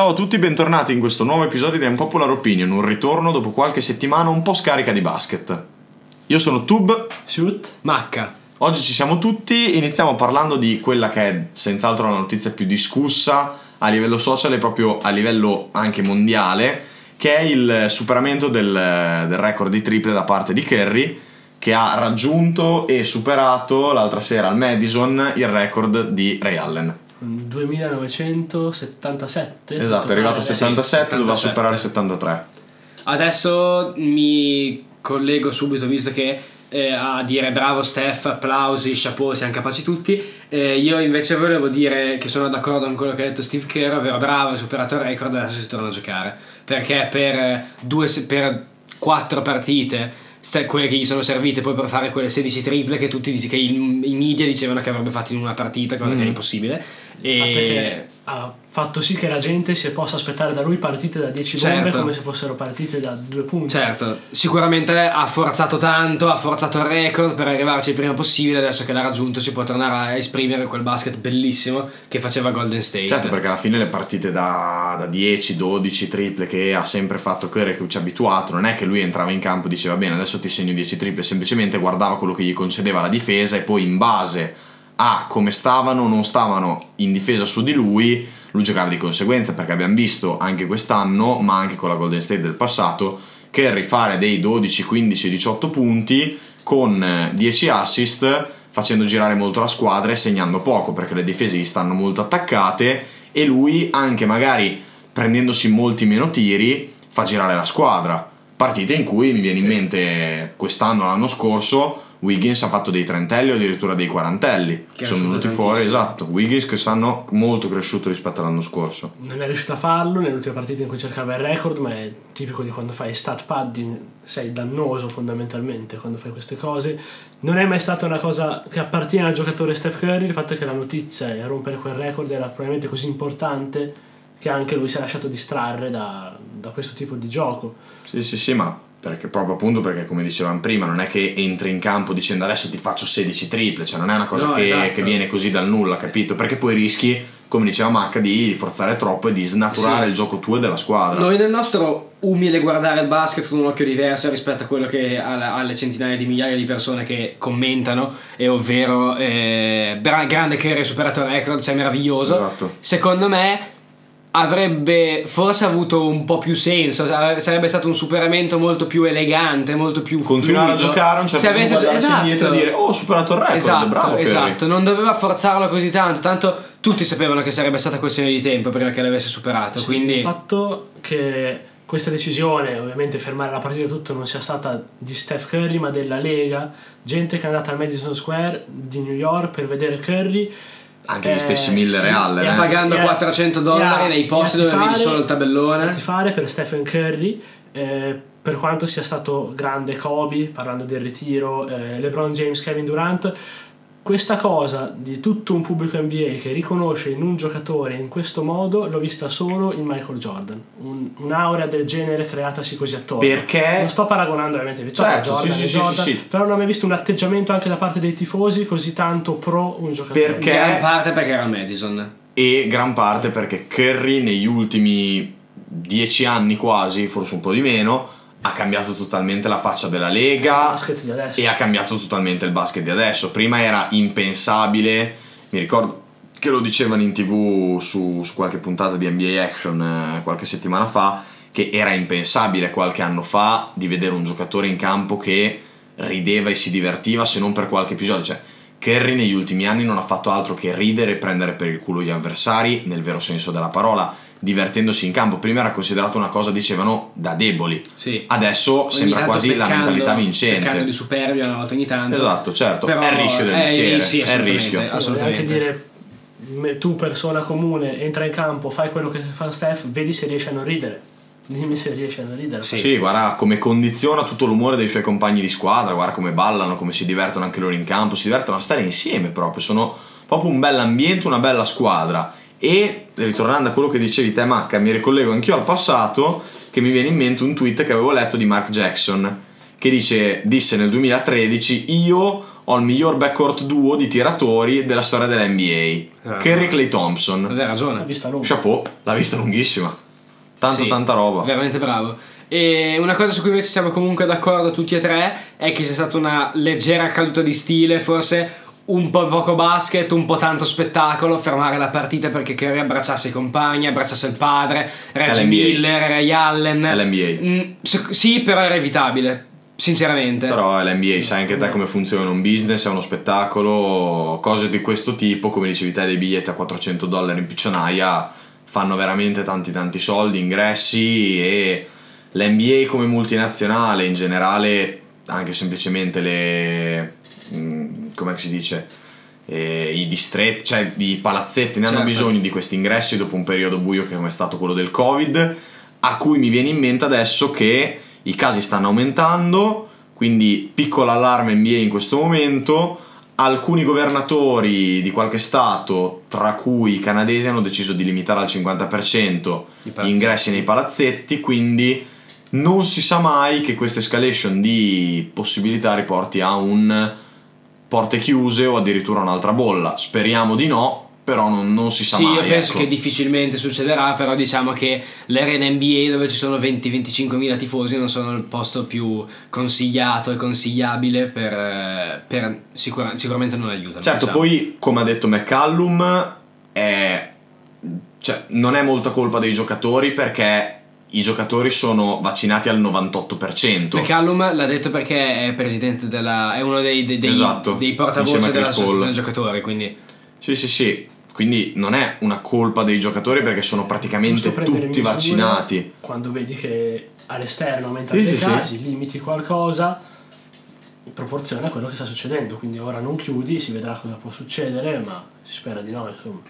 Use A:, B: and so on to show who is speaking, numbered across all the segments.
A: Ciao a tutti, bentornati in questo nuovo episodio di Unpopular Opinion, un ritorno dopo qualche settimana un po' scarica di basket. Io sono Tub,
B: Shoot.
C: Macca.
A: oggi ci siamo tutti, iniziamo parlando di quella che è senz'altro la notizia più discussa a livello social e proprio a livello anche mondiale, che è il superamento del, del record di triple da parte di Curry, che ha raggiunto e superato l'altra sera al Madison il record di Ray Allen.
B: 2977.
A: Esatto, è arrivato a
B: Totale.
A: 77, doveva
C: 77.
A: superare il 73.
C: Adesso mi collego subito, visto che eh, a dire bravo Steph, applausi, chapeau, siamo capaci tutti. Eh, io invece volevo dire che sono d'accordo con quello che ha detto Steve Kerr, ovvero bravo, hai superato il record, adesso si torna a giocare. Perché per, eh, due, per quattro partite, quelle che gli sono servite poi per fare quelle 16 triple che tutti dice- che i, i media dicevano che avrebbe fatto in una partita, cosa che
A: Mm.
C: impossibile.
B: Il fatto è
C: E
B: che ha fatto sì che la gente si possa aspettare da lui partite da 10 bombe
C: Certo.
B: come se fossero partite da 2 punti.
C: Certo, sicuramente ha forzato tanto, ha forzato il record per arrivarci il prima possibile, adesso che l'ha raggiunto si può tornare a esprimere quel basket bellissimo che faceva Golden State.
A: Certo, perché alla fine le partite da, da 10, 12 triple che ha sempre fatto Curry che ci ha abituato, non è che lui entrava in campo e diceva bene adesso ti segno 10 triple, semplicemente guardava quello che gli concedeva la difesa e poi in base a come stavano o non stavano in difesa su di lui, lui giocava di conseguenza perché abbiamo visto anche quest'anno, ma anche con la Golden State del passato, che rifare dei 12, 15, 18 punti con eh, 10 assist facendo girare molto la squadra e segnando poco perché le difese gli stanno molto attaccate e lui anche magari prendendosi molti meno tiri fa girare la squadra. Partite in cui mi viene in mente quest'anno, l'anno scorso, Wiggins ha fatto dei trentelli o addirittura dei quarantelli.
C: Che
A: Sono venuti
C: cresciuto
A: fuori,
C: tantissimo.
A: esatto. Wiggins quest'anno molto cresciuto rispetto all'anno scorso.
B: Non è riuscito a farlo nell'ultima partita in cui cercava il record, ma è tipico di quando fai stat padding, sei dannoso fondamentalmente quando fai queste cose. Non è mai stata una cosa che appartiene al giocatore Steph Curry, il fatto che la notizia e a rompere quel record era probabilmente così importante che anche lui si è lasciato distrarre da, da questo tipo di gioco.
A: Sì, sì, sì, ma perché proprio appunto perché come dicevamo prima non è che entri in campo dicendo adesso ti faccio 16 triple, cioè non è una cosa
C: No,
A: che,
C: esatto.
A: che viene così dal nulla, capito? Perché poi rischi, come diceva Mac, di forzare troppo e di snaturare
C: Sì.
A: il gioco tuo e della squadra.
C: Noi nel nostro umile guardare il basket con un occhio diverso rispetto a quello che alle centinaia di migliaia di persone che commentano, e ovvero eh, grande Curry ha superato il record, sei meraviglioso.
A: Esatto.
C: Secondo me avrebbe forse avuto un po' più senso, sarebbe stato un superamento molto più elegante, molto più
A: Continuare a
C: fluido.
A: giocare a un certo
C: Se
A: punto
C: avesse-
A: guardarsi
C: esatto.
A: indietro e dire oh ho superato il record,
C: Esatto,
A: bravo
C: esatto, non doveva forzarlo così tanto, tanto tutti sapevano che sarebbe stata questione di tempo prima che l'avesse superato,
B: Sì,
C: quindi
B: Il fatto che questa decisione, ovviamente fermare la partita e tutto, non sia stata di Steph Curry ma della Lega, gente che è andata al Madison Square di New York per vedere Curry.
A: Anche gli
B: eh,
A: stessi Miller
B: sì,
A: e Allen,
B: e
A: eh.
C: Pagando
B: e a-
C: 400 dollari
B: e a-
C: nei posti
B: e
C: dove vedi solo il tabellone.
B: a tifare per Stephen Curry. eh, per quanto sia stato grande Kobe, parlando del ritiro, eh, LeBron James, Kevin Durant, questa cosa di tutto un pubblico NBA che riconosce in un giocatore in questo modo l'ho vista solo in Michael Jordan. Un- un'aurea del genere creatasi così attorno.
A: Perché-
B: Non sto paragonando ovviamente Vittorio
A: Certo,
B: Jordan
A: sì,
B: e
A: sì, sì,
B: Jordan,
A: sì, sì.
B: però non ho mai visto un atteggiamento anche da parte dei tifosi così tanto pro un giocatore.
A: Perché-
C: In gran parte perché era il Madison.
A: E gran parte perché Curry negli ultimi 10 anni quasi, forse un po' di meno, ha cambiato totalmente la faccia della Lega. e ha cambiato totalmente il basket di adesso. Prima era impensabile, mi ricordo che lo dicevano in tv su, su qualche puntata di NBA Action eh, qualche settimana fa, che era impensabile qualche anno fa di vedere un giocatore in campo che rideva e si divertiva se non per qualche episodio. Cioè, Kerry negli ultimi anni non ha fatto altro che ridere e prendere per il culo gli avversari, nel vero senso della parola, divertendosi in campo. Prima era considerato una cosa, dicevano, da deboli.
C: Sì.
A: Adesso
C: Ogni
A: sembra quasi la
C: peccando-
A: mentalità
C: peccando
A: vincente.
C: di superbia una volta ogni tanto.
A: Esatto, certo.
C: Però-
A: è il rischio del
C: eh,
A: mestiere.
C: sì,
A: è il rischio.
C: Assolutamente.
B: anche dire tu persona comune entra in campo fai quello che fa Steph vedi se riesci a non ridere dimmi se riesci a non ridere
C: Sì.
A: Sì, guarda come condiziona tutto l'umore dei suoi compagni di squadra, guarda come ballano, come si divertono anche loro in campo, si divertono a stare insieme proprio, sono proprio un bell'ambiente, una bella squadra. E ritornando a quello che dicevi te, Macca, mi ricollego anch'io al passato, che mi viene in mente un tweet che avevo letto di Mark Jackson, che dice, disse nel 2013, io ho il miglior backcourt duo di tiratori della storia dell'NBA.
C: Ah.
A: Curry Clay Thompson.
C: Aveva ragione.
B: L'ha vista lunga.
A: Chapeau, l'ha vista lunghissima. Tanta
C: Sì,
A: tanta roba.
C: Veramente bravo. E una cosa su cui invece siamo comunque d'accordo tutti e tre è che sia stata una leggera caduta di stile, forse un po' poco basket, un po' tanto spettacolo, fermare la partita perché Curry abbracciasse i compagni, abbracciasse il padre, Reggie. Miller, Ray Allen.
A: LNBA.
C: Mm, sì, però era evitabile, sinceramente.
A: Però l'NBA, sai anche te come funziona un business, è uno spettacolo, cose di questo tipo, come dicevi te, dei biglietti a 400 dollari in piccionaia fanno veramente tanti tanti soldi, ingressi e l'NBA come multinazionale in generale, anche semplicemente le... mm, come si dice? eh, i distretti, cioè i palazzetti ne hanno
C: Certo.
A: bisogno di questi ingressi dopo un periodo buio che come è stato quello del covid a cui mi viene in mente adesso che i casi stanno aumentando quindi piccola allarme NBA in questo momento alcuni governatori di qualche stato tra cui i canadesi hanno deciso di limitare al 50%
C: I
A: gli ingressi nei palazzetti quindi non si sa mai che questa escalation di possibilità riporti a un porte chiuse o addirittura un'altra bolla. Speriamo di no, però non, non si sa
C: Sì,
A: mai.
C: io penso
A: ecco.
C: che difficilmente succederà, però diciamo che l'area NBA dove ci sono 20-25 mila tifosi non sono il posto più consigliato e consigliabile per, per sicura- sicuramente non aiuta.
A: Certo,
C: diciamo.
A: poi come ha detto McCallum, è- cioè, non è molta colpa dei giocatori perché i giocatori sono vaccinati al 98%.
C: McCallum l'ha detto perché è presidente della. è uno dei, dei, dei,
A: Esatto,
C: dei portavoce
A: a Chris
C: della
A: Paul.
C: associazione giocatori, quindi.
A: Sì, sì, sì. Quindi non è una colpa dei giocatori perché sono praticamente tutti vaccinati.
B: Quando vedi che all'esterno aumentano
A: Sì,
B: i
A: sì,
B: casi, limiti qualcosa in proporzione a quello che sta succedendo. Quindi ora non chiudi, si vedrà cosa può succedere, ma si spera di no, insomma.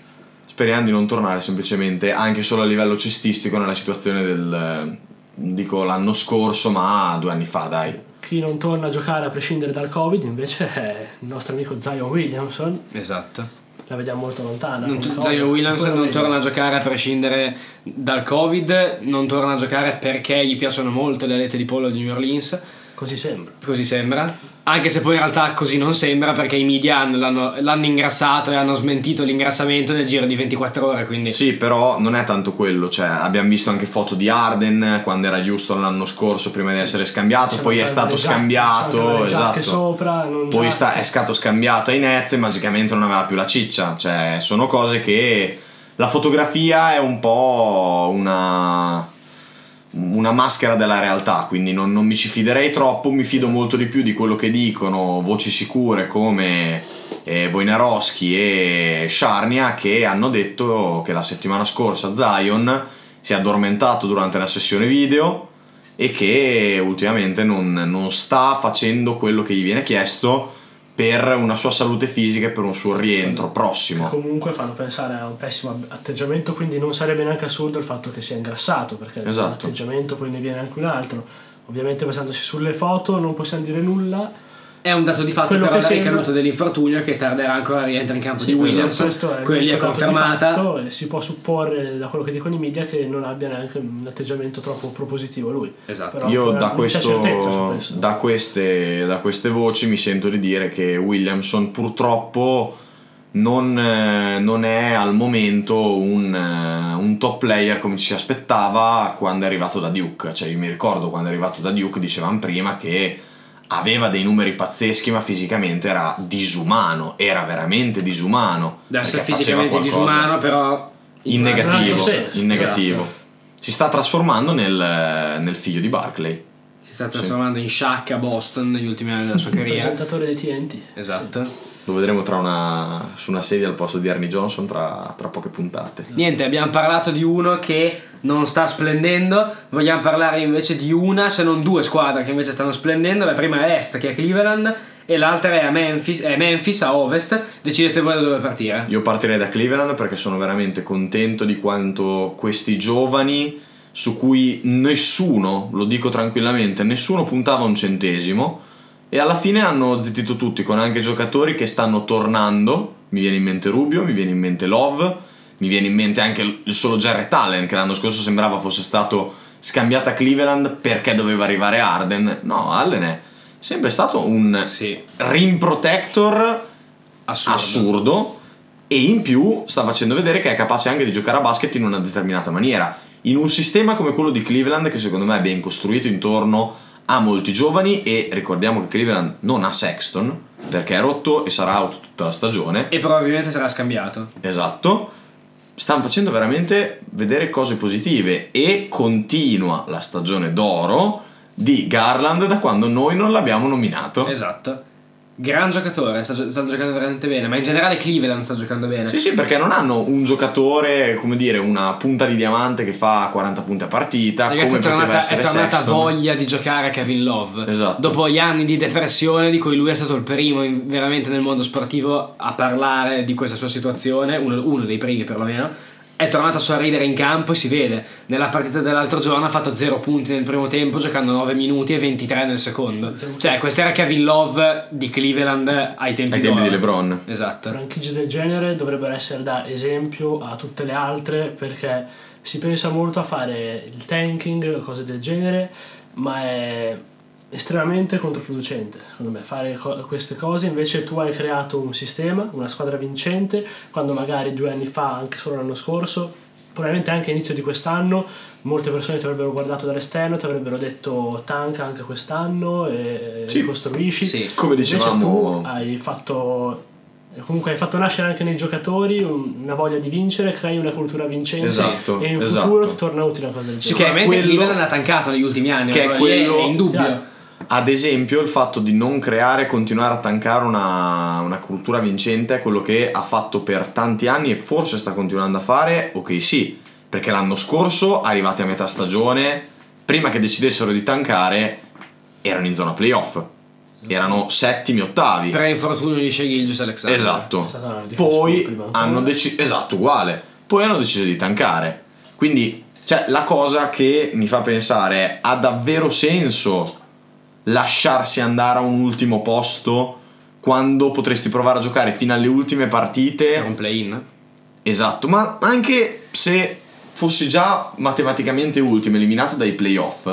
A: Speriamo di non tornare semplicemente anche solo a livello cestistico nella situazione del dico l'anno scorso, ma due anni fa, dai.
B: Chi non torna a giocare a prescindere dal Covid invece è il nostro amico Zion Williamson.
C: Esatto.
B: La vediamo molto lontana.
C: Non. Zion Williamson non
B: meglio.
C: torna a giocare a prescindere dal Covid, non torna a giocare perché gli piacciono molto le alette di pollo di New Orleans,
B: Così sembra.
C: così sembra. Anche se poi in realtà così non sembra perché i media hanno- l'hanno, l'hanno ingrassato e hanno smentito l'ingrassamento nel giro di 24 ore, quindi
A: Sì, però non è tanto quello, cioè abbiamo visto anche foto di Arden quando era Houston l'anno scorso prima di essere scambiato,
B: C'erano
A: poi è stato
B: giacche-
A: scambiato,
B: c'erano le giacche
A: esatto.
B: sopra, non
A: Poi sta- è stato scambiato ai Nets e magicamente non aveva più la ciccia, cioè sono cose che la fotografia è un po' una una maschera della realtà, quindi non, non mi ci fiderei troppo, mi fido molto di più di quello che dicono voci sicure come eh, Wojnarowski e Sharnia che hanno detto che la settimana scorsa Zion si è addormentato durante la sessione video e che ultimamente non, non sta facendo quello che gli viene chiesto per una sua salute fisica e per un suo rientro
B: Che
A: prossimo.
B: comunque fanno pensare a un pessimo atteggiamento, quindi non sarebbe neanche assurdo il fatto che sia ingrassato, perché
A: Esatto.
B: un atteggiamento poi ne viene anche un altro. Ovviamente basandosi sulle foto non possiamo dire nulla.
C: È un dato di fatto
B: Quello
C: però
B: che
C: la
B: sembra-
C: ricaduta dell'infortunio che tarderà ancora a rientrare in campo
B: Sì,
C: di Williams,
B: questo è
C: quella lì è confermata.
B: e si può supporre da quello che dicono i media che non abbia neanche un atteggiamento troppo propositivo lui.
C: Esatto.
B: Però
A: Io da, questo,
B: questo.
A: da, queste, da queste voci mi sento di dire che Williamson purtroppo non, eh, non è al momento un, eh, un top player come ci si aspettava quando è arrivato da Duke. Cioè, io mi ricordo quando è arrivato da Duke, dicevamo prima che aveva dei numeri pazzeschi, ma fisicamente era disumano, era veramente disumano.
C: Deve essere
A: perché faceva
C: fisicamente
A: qualcosa
C: disumano, però
A: In negativo,
B: senso,
A: in negativo.
C: esatto.
A: Si sta trasformando nel, nel figlio di Barclay.
C: si sta trasformando in Shaq a Boston negli ultimi anni della sua carriera.
B: presentatore di TNT.
C: Esatto.
A: Lo vedremo tra una, su una sedia al posto di Ernie Johnson tra, tra poche puntate.
C: Niente, abbiamo parlato di uno che non sta splendendo, vogliamo parlare invece di una, se non due squadre che invece stanno splendendo. La prima è Est, che è Cleveland, e l'altra è Memphis, è Memphis a Ovest. Decidete voi da dove partire.
A: Io partirei da Cleveland perché sono veramente contento di quanto questi giovani, su cui nessuno, lo dico tranquillamente, nessuno puntava un centesimo, e alla fine hanno zittito tutti, con anche giocatori che stanno tornando. Mi viene in mente Rubio, mi viene in mente Love, mi viene in mente anche il solo Jarrett Allen, che l'anno scorso sembrava fosse stato scambiato a Cleveland perché doveva arrivare Arden. No, Allen è, sempre stato un
C: Sì,
A: rim protector
C: assurdo.
A: assurdo e in più sta facendo vedere che è capace anche di giocare a basket in una determinata maniera. In un sistema come quello di Cleveland che secondo me è ben costruito intorno a molti giovani e ricordiamo che Cleveland non ha Sexton perché è rotto e sarà out tutta la stagione.
C: E probabilmente sarà scambiato.
A: Esatto. Stanno facendo veramente vedere cose positive e continua la stagione d'oro di Garland da quando noi non l'abbiamo nominato.
C: Esatto. Gran giocatore, sta, sta giocando veramente bene, ma in generale Cleveland sta giocando bene.
A: Sì, sì, perché non hanno un giocatore, come dire, una punta di diamante che fa 40 punti a partita,
C: Ragazzi,
A: come
C: è tornata, è tornata voglia di giocare a Kevin Love.
A: Esatto.
C: Dopo gli anni di depressione, di cui lui è stato il primo in- veramente nel mondo sportivo a parlare di questa sua situazione, uno, uno dei primi perlomeno. È tornato a sorridere in campo e si vede. Nella partita dell'altro giorno ha fatto 0 punti nel primo tempo, giocando 9 minuti e 23 nel secondo. Cioè, questo era Kevin Love di Cleveland ai tempi,
A: Ai tempi di LeBron.
C: Esatto.
B: franchigie del genere dovrebbero essere da esempio a tutte le altre perché si pensa molto a fare il tanking cose del genere ma è estremamente controproducente secondo me fare co- queste cose invece tu hai creato un sistema una squadra vincente quando magari due anni fa anche solo l'anno scorso probabilmente anche all'inizio di quest'anno molte persone ti avrebbero guardato dall'esterno ti avrebbero detto tank anche quest'anno e
A: Sì.
B: costruisci
C: Sì.
A: Come dicevamo,
B: tu hai fatto comunque hai fatto nascere anche nei giocatori un- una voglia di vincere, crei una cultura vincente
A: Esatto,
B: e in
A: esatto.
B: futuro ti torna utile una cosa del genere.
C: Sicuramente
A: quello-
C: Cleveland ha tancato negli ultimi anni,
A: che è
C: quello- è indubbio.
B: Chiaro.
A: Ad esempio, il fatto di non creare e continuare a tankare una, una cultura vincente è quello che ha fatto per tanti anni e forse sta continuando a fare, ok sì, perché l'anno scorso, arrivati a metà stagione, prima che decidessero di tankare, erano in zona playoff. Erano settimi, ottavi.
C: Per infortunio di Shea Alexander.
A: Esatto. Poi hanno deciso, esatto, uguale. Poi hanno deciso di tankare. Quindi, cioè, la cosa che mi fa pensare è: ha davvero senso lasciarsi andare a un ultimo posto quando potresti provare a giocare fino alle ultime partite?
C: un play-in.
A: Esatto, ma anche se fossi già matematicamente ultimo, eliminato dai playoff,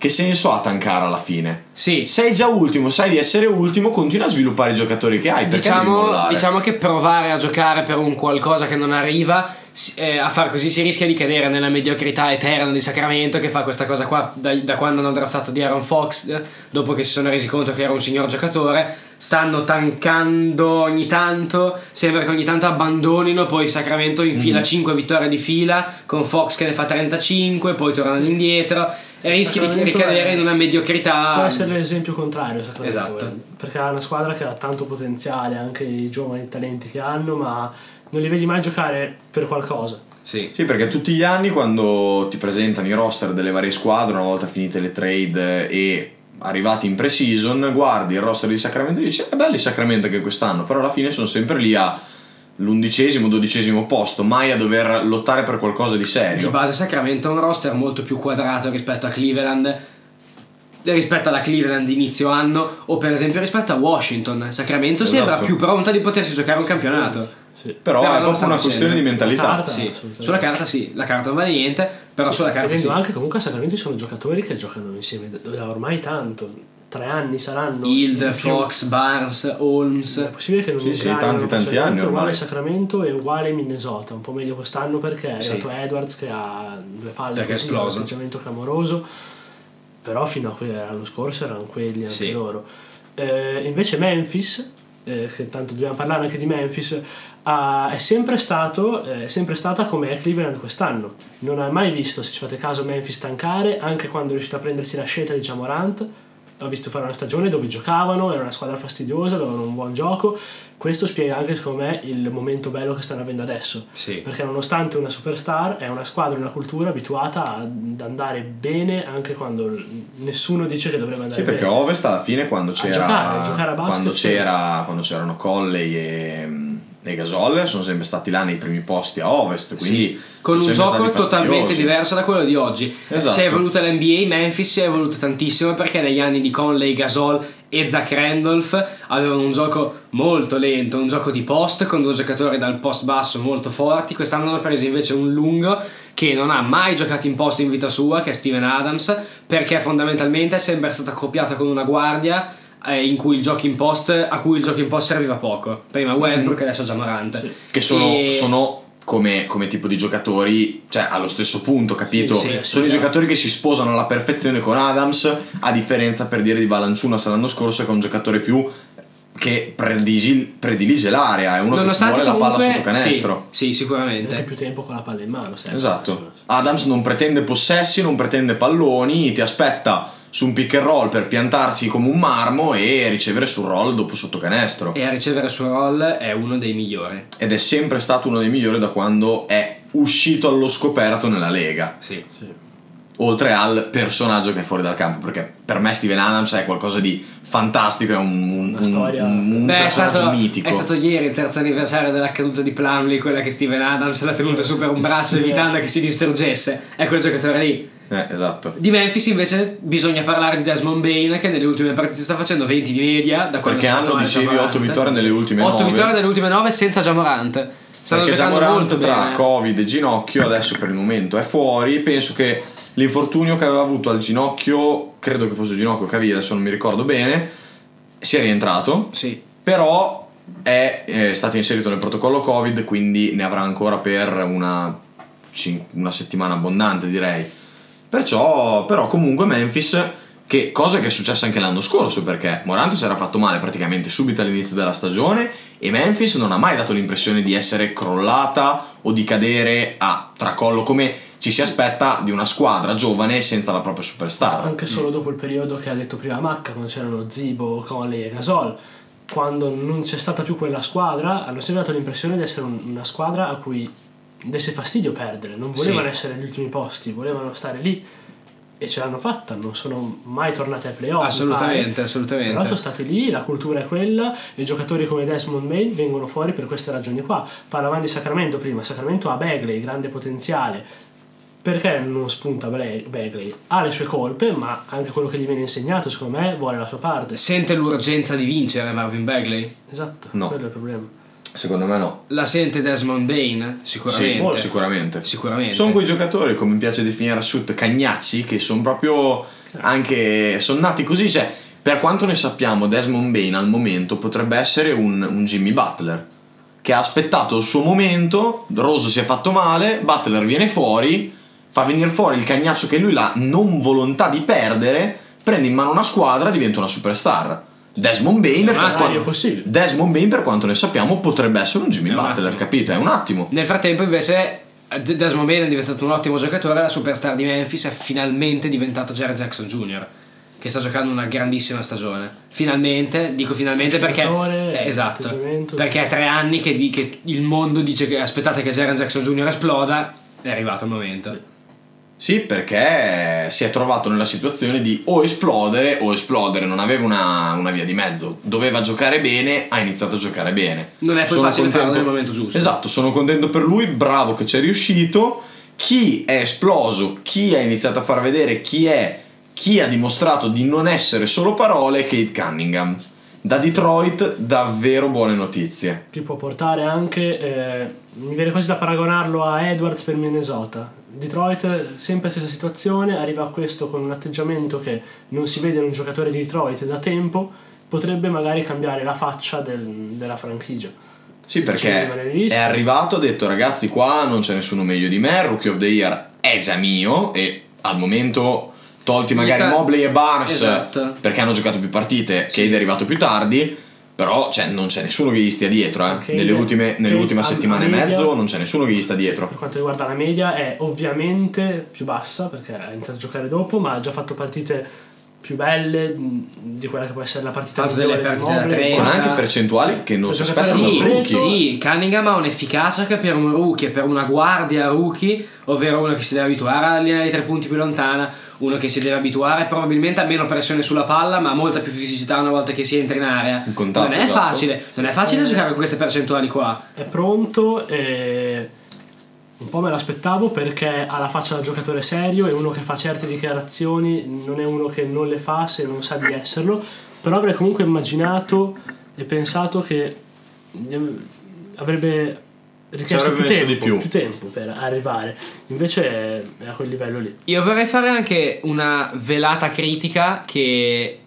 A: che senso ha tankare alla fine?
C: Sì,
A: Sei già ultimo, sai di essere ultimo, continua a sviluppare i giocatori che hai.
C: Diciamo, diciamo che provare a giocare per un qualcosa che non arriva, eh, a far così si rischia di cadere nella mediocrità eterna di Sacramento che fa questa cosa qua da, da quando hanno draftato di Aaron Fox, dopo che si sono resi conto che era un signor giocatore, stanno tankando ogni tanto, sembra che ogni tanto abbandonino, poi Sacramento infila 5 vittorie di fila con Fox che ne fa 35, poi tornano indietro e rischi di ricadere
B: è-
C: in una mediocrità.
B: Può essere l'esempio contrario, Sacramento,
C: Esatto.
B: eh, perché ha una squadra che ha tanto potenziale, anche i giovani talenti che hanno, ma non li vedi mai giocare per qualcosa.
C: Sì.
A: Sì, perché tutti gli anni quando ti presentano i roster delle varie squadre, una volta finite le trade e arrivati in pre-season, guardi il roster di Sacramento e dici, è bello il Sacramento che quest'anno, però alla fine sono sempre lì all'undicesimo, dodicesimo posto, mai a dover lottare per qualcosa di
C: Di
A: serio.
C: base Sacramento ha un roster molto più quadrato rispetto a Cleveland rispetto alla Cleveland di inizio anno o per esempio rispetto a Washington Sacramento
A: Esatto.
C: sembra più pronta di potersi giocare un campionato
B: Sì.
A: Però,
C: Però
A: è proprio una questione di mentalità.
B: Carta.
C: sì. sulla carta sì la carta non vale niente però sulla carta
B: Vedendo
C: sì
B: anche comunque a Sacramento ci sono giocatori che giocano insieme da ormai tanto, tre anni saranno.
C: Hild. Fox, Barnes, Holmes
B: È possibile che non
A: Sì, sì, tanti, tanti anni ormai.
B: Uguale Sacramento e uguale Minnesota, un po' meglio quest'anno perché è
C: Sì.
B: arrivato Edwards che ha due palle
C: Perché è
B: così, un atteggiamento clamoroso, però fino a que- all'anno scorso erano quelli anche
C: Sì.
B: loro. Eh, invece Memphis, eh, che tanto dobbiamo parlare anche di Memphis, ha- è, sempre stato, eh, è sempre stata come è Cleveland quest'anno. Non ha mai visto, se ci fate caso, Memphis tankare, anche quando è riuscito a prendersi la scelta di Jamorant. Ho visto fare una stagione dove giocavano, era una squadra fastidiosa, avevano un buon gioco. Questo spiega anche, secondo me, il momento bello che stanno avendo adesso.
C: sì
B: Perché nonostante una superstar, è una squadra, una cultura abituata ad andare bene anche quando nessuno dice che dovrebbe andare
A: Sì, perché
B: bene.
A: Ovest alla fine quando c'era
B: giocare, a giocare a basket,
A: quando,
B: sì.
A: c'era, quando c'erano Colley e, e Gasol sono sempre stati là nei primi posti a Ovest, quindi
C: Sì, con un gioco totalmente diverso da quello di oggi.
A: Esatto.
C: Si è evoluta l'NBA, Memphis si è evoluta tantissimo perché negli anni di Conley, Gasol e Zach Randolph avevano un gioco molto lento, un gioco di post con due giocatori dal post basso molto forti. Quest'anno hanno preso invece un lungo che non ha mai giocato in posto in vita sua, che è Steven Adams, perché fondamentalmente è sempre stata accoppiata con una guardia eh, in cui il gioco in post, a cui il gioco in post serviva poco. Prima Westbrook e adesso già Morant.
B: Sì.
A: Che sono,
C: E-
A: sono come, come tipo di giocatori, cioè allo stesso punto, capito?
C: Sì, sì,
A: sono i giocatori che si sposano alla perfezione con Adams, a differenza per dire di Valanciunas l'anno scorso, che è un giocatore più che predigi- predilige l'area, è uno che
C: Nonostante
A: vuole la palla
C: comunque,
A: sotto canestro.
C: Sì, sì, sicuramente.
B: Anche più tempo con la palla in mano. sempre.
A: Esatto. Adams non pretende possessi, non pretende palloni, ti aspetta su un pick and roll per piantarsi come un marmo e ricevere sul roll dopo sotto canestro.
C: E a ricevere suo roll è uno dei migliori.
A: Ed è sempre stato uno dei migliori da quando è uscito allo scoperto nella Lega.
C: Sì.
B: Sì.
A: Oltre al personaggio che è fuori dal campo, perché per me Steven Adams è qualcosa di fantastico, è un, un-
B: storia-
A: un- un
C: Beh, è
A: personaggio
C: stato,
A: mitico.
C: è stato ieri il terzo anniversario della caduta di Plumlee, quella che Steven Adams l'ha tenuta su per un braccio evitando che si distrugesse. È quel giocatore lì.
A: Eh, esatto.
C: Di Memphis invece bisogna parlare di Desmond Bain che nelle ultime partite sta facendo 20 di media. Da quando
A: Qualche anno
C: secondo me
A: dicevi
C: Jamorant.
A: 8 vittorie nelle ultime
C: 8
A: 9.
C: vittorie nelle ultime 9 senza Jamorant. Stanno
A: Perché
C: giocando
A: Jamorant
C: molto
A: tra
C: bene.
A: Covid e ginocchio adesso per il momento è fuori. Penso che l'infortunio che aveva avuto al ginocchio, credo che fosse il ginocchio caviglia, adesso non mi ricordo bene, sia rientrato.
C: Sì.
A: Però è, eh, stato inserito nel protocollo Covid, quindi ne avrà ancora per una, una settimana abbondante, direi. Perciò, però, comunque Memphis, che cosa che è successa anche l'anno scorso, perché Morant si era fatto male praticamente subito all'inizio della stagione e Memphis non ha mai dato l'impressione di essere crollata o di cadere a tracollo come ci si aspetta di una squadra giovane senza la propria superstar.
B: Anche solo dopo il periodo che ha detto prima Macca, quando c'erano Zibo, Conley e Gasol, quando non c'è stata più quella squadra, hanno sempre dato l'impressione di essere un- una squadra a cui desse fastidio perdere. Non volevano
C: Sì.
B: essere agli ultimi posti, volevano stare lì e ce l'hanno fatta. Non sono mai tornate ai playoff.
C: Assolutamente, assolutamente.
B: Però sono stati lì, la cultura è quella, e giocatori come Desmond Bain vengono fuori per queste ragioni qua. Parlavamo di Sacramento prima, Sacramento ha Bagley, grande potenziale. Perché non spunta Bagley? Ha le sue colpe, ma anche quello che gli viene insegnato, secondo me, vuole la sua parte.
C: Sente l'urgenza di vincere Marvin Bagley?
B: Esatto,
A: No.
B: quello è il problema.
A: Secondo me no.
C: La sente Desmond Bain?
A: Sì,
C: Sicuramente.
A: sicuramente.
C: Sicuramente.
A: Sono quei giocatori, come mi piace definire a Sud, cagnacci, che sono proprio anche. sono nati così. Cioè, per quanto ne sappiamo, Desmond Bain al momento potrebbe essere un, un Jimmy Butler. Che ha aspettato il suo momento, Rose si è fatto male, Butler viene fuori, fa venire fuori il cagnaccio che lui ha non volontà di perdere, prende in mano una squadra e diventa una superstar. Desmond Bain, per quanto,
B: possibile.
A: Desmond Bain, per quanto ne sappiamo, potrebbe essere un Jimmy
C: È
A: Butler, capito? È un attimo.
C: Nel frattempo, invece, Desmond Bain è diventato un ottimo giocatore. La superstar di Memphis è finalmente diventato Jared Jackson Jr., che sta giocando una grandissima stagione. Finalmente, dico finalmente perché.
B: Giocatore,
C: eh, esatto. Perché è tre anni che, di- che il mondo dice che aspettate che Jared Jackson Jr. esploda. È arrivato il momento.
A: Sì, perché si è trovato nella situazione di o esplodere o esplodere, non aveva una, una via di mezzo. Doveva giocare bene, ha iniziato a giocare bene.
C: Non è poi
A: Sono
C: facile farlo
A: contento-
C: nel momento giusto.
A: Esatto, sono contento per lui, bravo che ci è riuscito. Chi è esploso, chi ha iniziato a far vedere chi è, chi ha dimostrato di non essere solo parole, è Kate Cunningham. Da Detroit davvero buone notizie.
B: Che può portare anche. eh, mi viene quasi da paragonarlo a Edwards per Minnesota. Detroit, sempre stessa situazione, arriva a questo con un atteggiamento che non si vede in un giocatore di Detroit da tempo. Potrebbe magari cambiare la faccia del- della franchigia.
A: Sì, perché è arrivato, ha detto ragazzi qua non c'è nessuno meglio di me, Rookie of the Year è già mio e al momento tolti magari Mobley e Barnes
C: Esatto.
A: perché hanno giocato più partite,
C: Sì.
A: Cade è arrivato più tardi, però cioè, non c'è nessuno che gli stia dietro. eh.
B: Cade-
A: Nelle ultime, nell'ultima
B: a-
A: settimana
B: a
A: e
B: media-
A: mezzo non c'è nessuno che gli sta dietro.
B: Per quanto riguarda la media è ovviamente più bassa perché ha iniziato a giocare dopo, ma ha già fatto partite più belle di quella che può essere la partita
C: Fatto delle
B: di
C: partite da
B: Mobley.
A: Con
C: 30.
A: anche percentuali che non si aspettano
C: Sì,
A: rookie.
C: sì, Cunningham ha un'efficacia che per un rookie, per una guardia rookie, ovvero uno che si deve abituare alla linea dei tre punti più lontana, uno che si deve abituare probabilmente a meno pressione sulla palla, ma a molta più fisicità una volta che si entra in area.
A: In contatto,
C: non è
A: esatto.
C: facile, non è facile giocare con queste percentuali qua.
B: È pronto e un po' me l'aspettavo perché ha la faccia da giocatore serio e uno che fa certe dichiarazioni non è uno che non le fa se non sa di esserlo, però avrei comunque immaginato e pensato che avrebbe richiesto più tempo,
A: di più.
B: più tempo per arrivare. Invece è, è a quel livello lì.
C: Io vorrei fare anche una velata critica che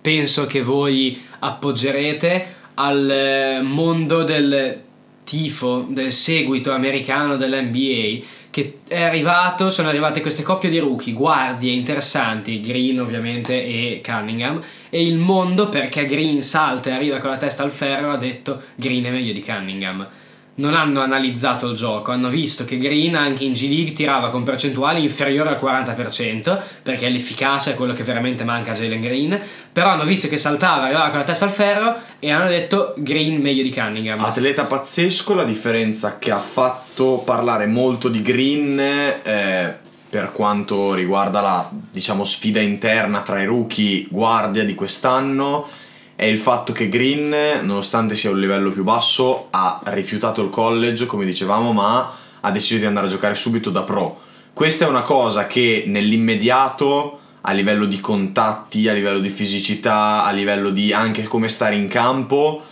C: penso che voi appoggerete al eh, mondo del tifo, del seguito americano dell'NBA che è arrivato, sono arrivate queste coppie di rookie, guardie interessanti, Green ovviamente e Cunningham e il mondo perché Green salta e arriva con la testa al ferro ha detto Green è meglio di Cunningham non hanno analizzato il gioco, hanno visto che Green anche in G League tirava con percentuali inferiori al 40%, perché l'efficacia è quello che veramente manca a Jalen Green, però hanno visto che saltava, arrivava con la testa al ferro e hanno detto Green meglio di Cunningham.
A: Atleta pazzesco, la differenza che ha fatto parlare molto di Green eh, per quanto riguarda la diciamo, sfida interna tra i rookie guardia di quest'anno è il fatto che Green, nonostante sia un livello più basso, ha rifiutato il college, come dicevamo, ma ha deciso di andare a giocare subito da pro. Questa è una cosa che nell'immediato, a livello di contatti, a livello di fisicità, a livello di anche come stare in campo,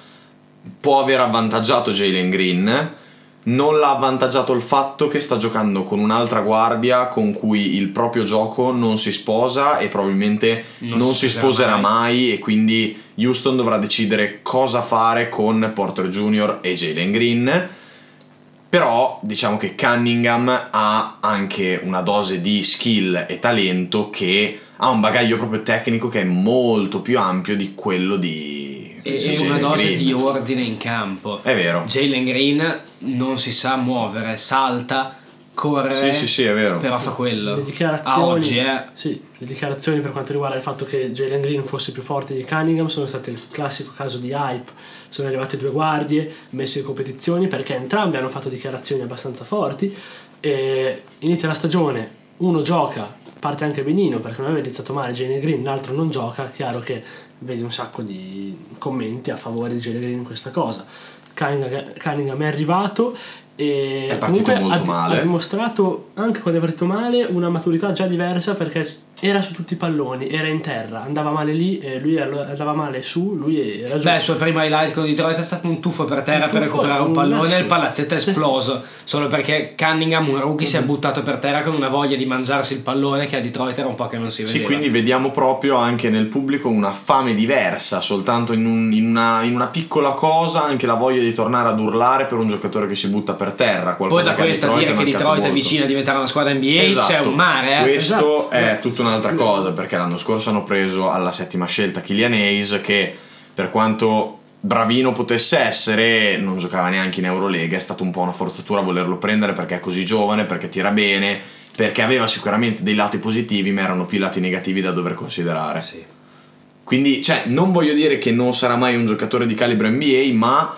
A: può aver avvantaggiato Jalen Green. Non l'ha avvantaggiato il fatto che sta giocando con un'altra guardia con cui il proprio gioco non si sposa e probabilmente
C: Non
A: non,
C: si
A: si
C: sposerà mai.
A: mai e quindi Houston dovrà decidere cosa fare con Porter Jr. e Jalen Green. Però diciamo che Cunningham ha anche una dose di skill e talento che ha un bagaglio proprio tecnico che è molto più ampio di quello di
C: e, e
A: Jalen
C: una dose
A: Green.
C: di ordine in campo.
A: È vero.
C: Jalen Green non si sa muovere, salta, corre,
A: Sì, sì, sì, è vero.
C: però fa quello.
B: Le dichiarazioni,
C: A oggi eh.
B: sì, le dichiarazioni per quanto riguarda il fatto che Jalen Green fosse più forte di Cunningham sono state il classico caso di hype. Sono arrivate due guardie messe in competizioni perché entrambi hanno fatto dichiarazioni abbastanza forti. E inizia la stagione, uno gioca, parte anche benino perché non aveva iniziato male Jalen Green, l'altro non gioca. Chiaro che vedi un sacco di commenti a favore di Jalen Green in questa cosa. Cunningham, Cunningham è arrivato e
A: È
B: comunque ha, ha dimostrato anche quando è partito male una maturità già diversa perché era su tutti i palloni, era in terra, andava male lì, e lui andava male su, lui era giù.
C: Beh, il suo primo highlight con Detroit è stato un tuffo per terra
B: Un
C: per
B: tuffo,
C: recuperare un pallone e il palazzetto è esploso. Solo perché Cunningham, un rookie, si è buttato per terra con una voglia di mangiarsi il pallone che a Detroit era un po' che non si vedeva.
A: Sì, quindi vediamo proprio anche nel pubblico una fame diversa, soltanto in, un- in una, in una piccola cosa, anche la voglia di tornare ad urlare per un giocatore che si butta per terra.
C: Poi
A: qualcosa
C: da
A: che a
C: questo a
A: Detroit
C: dire che Detroit è
A: molto.
C: vicina a diventare una squadra NBA
A: Esatto.
C: c'è un mare, eh.
A: Questo
B: Esatto.
A: è tutta un'altra cosa perché l'anno scorso hanno preso alla settima scelta Kylian Hayes che per quanto bravino potesse essere non giocava neanche in Eurolega, è stata un po' una forzatura volerlo prendere perché è così giovane, perché tira bene, perché aveva sicuramente dei lati positivi ma erano più i lati negativi da dover considerare.
C: Sì.
A: Quindi, cioè, non voglio dire che non sarà mai un giocatore di calibro NBA, ma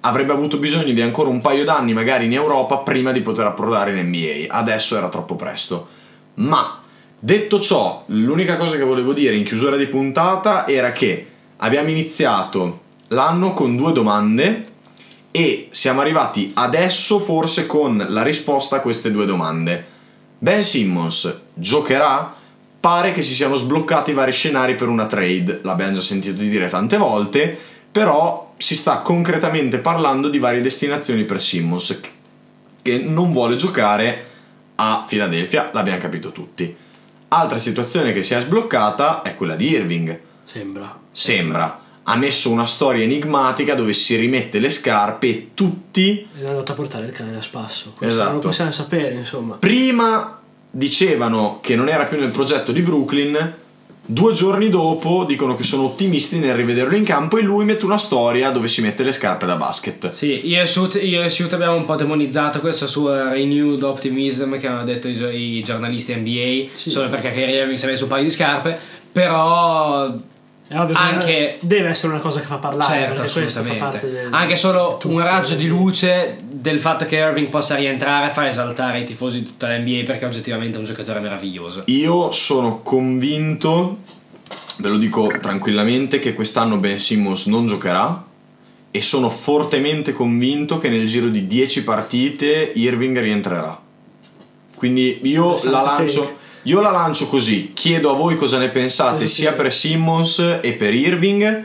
A: avrebbe avuto bisogno di ancora un paio d'anni, magari in Europa, prima di poter approdare in NBA. Adesso era troppo presto. Ma, detto ciò, l'unica cosa che volevo dire in chiusura di puntata era che abbiamo iniziato l'anno con due domande e siamo arrivati adesso forse con la risposta a queste due domande. Ben Simmons giocherà? Pare che si siano sbloccati vari scenari per una trade, l'abbiamo già sentito dire tante volte, però si sta concretamente parlando di varie destinazioni per Simmons che non vuole giocare a Philadelphia, l'abbiamo capito tutti. Altra situazione che si è sbloccata è quella di Irving.
B: Sembra.
A: Sembra. Ha messo una storia enigmatica dove si rimette le scarpe e tutti
B: È andato a portare il cane a spasso. Questo
A: Esatto.
B: Non lo possiamo sapere, insomma.
A: prima dicevano che non era più nel progetto di Brooklyn, due giorni dopo dicono che sono ottimisti nel rivederlo in campo e lui mette una storia dove si mette le scarpe da basket.
C: Sì, io e Suit, io e Suit abbiamo un po' demonizzato questo suo renewed optimism che hanno detto i, i giornalisti NBA,
B: Sì.
C: solo perché Kyrie Irving si è messo un paio di scarpe, però
B: È ovvio che
C: Anche-
B: deve essere una cosa che fa parlare,
C: certo,
B: perché questo fa parte del...
C: Anche solo
B: tutto.
C: un raggio di luce del fatto che Irving possa rientrare fa esaltare i tifosi di tutta l'NBA perché oggettivamente è un giocatore meraviglioso.
A: Io sono convinto, ve lo dico tranquillamente, che quest'anno Ben Simmons non giocherà e sono fortemente convinto che nel giro di 10 partite Irving rientrerà. Quindi io la lancio,
B: take.
A: Io la lancio così, chiedo a voi cosa ne pensate sia per Simmons e per Irving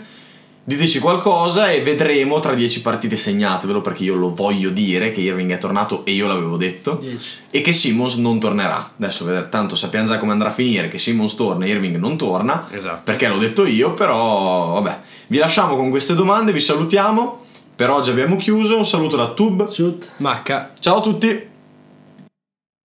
A: Diteci qualcosa e vedremo tra 10 partite segnatevelo perché io lo voglio dire che Irving è tornato e io l'avevo detto
B: 10.
A: e che Simmons non tornerà. Adesso vedere, tanto sappiamo già come andrà a finire che Simmons torna e Irving non torna
C: Esatto.
A: perché l'ho detto io, però vabbè. Vi lasciamo con queste domande, vi salutiamo. Per oggi abbiamo chiuso, un saluto da Tube.
B: Shoot.
C: Macca.
A: Ciao a tutti!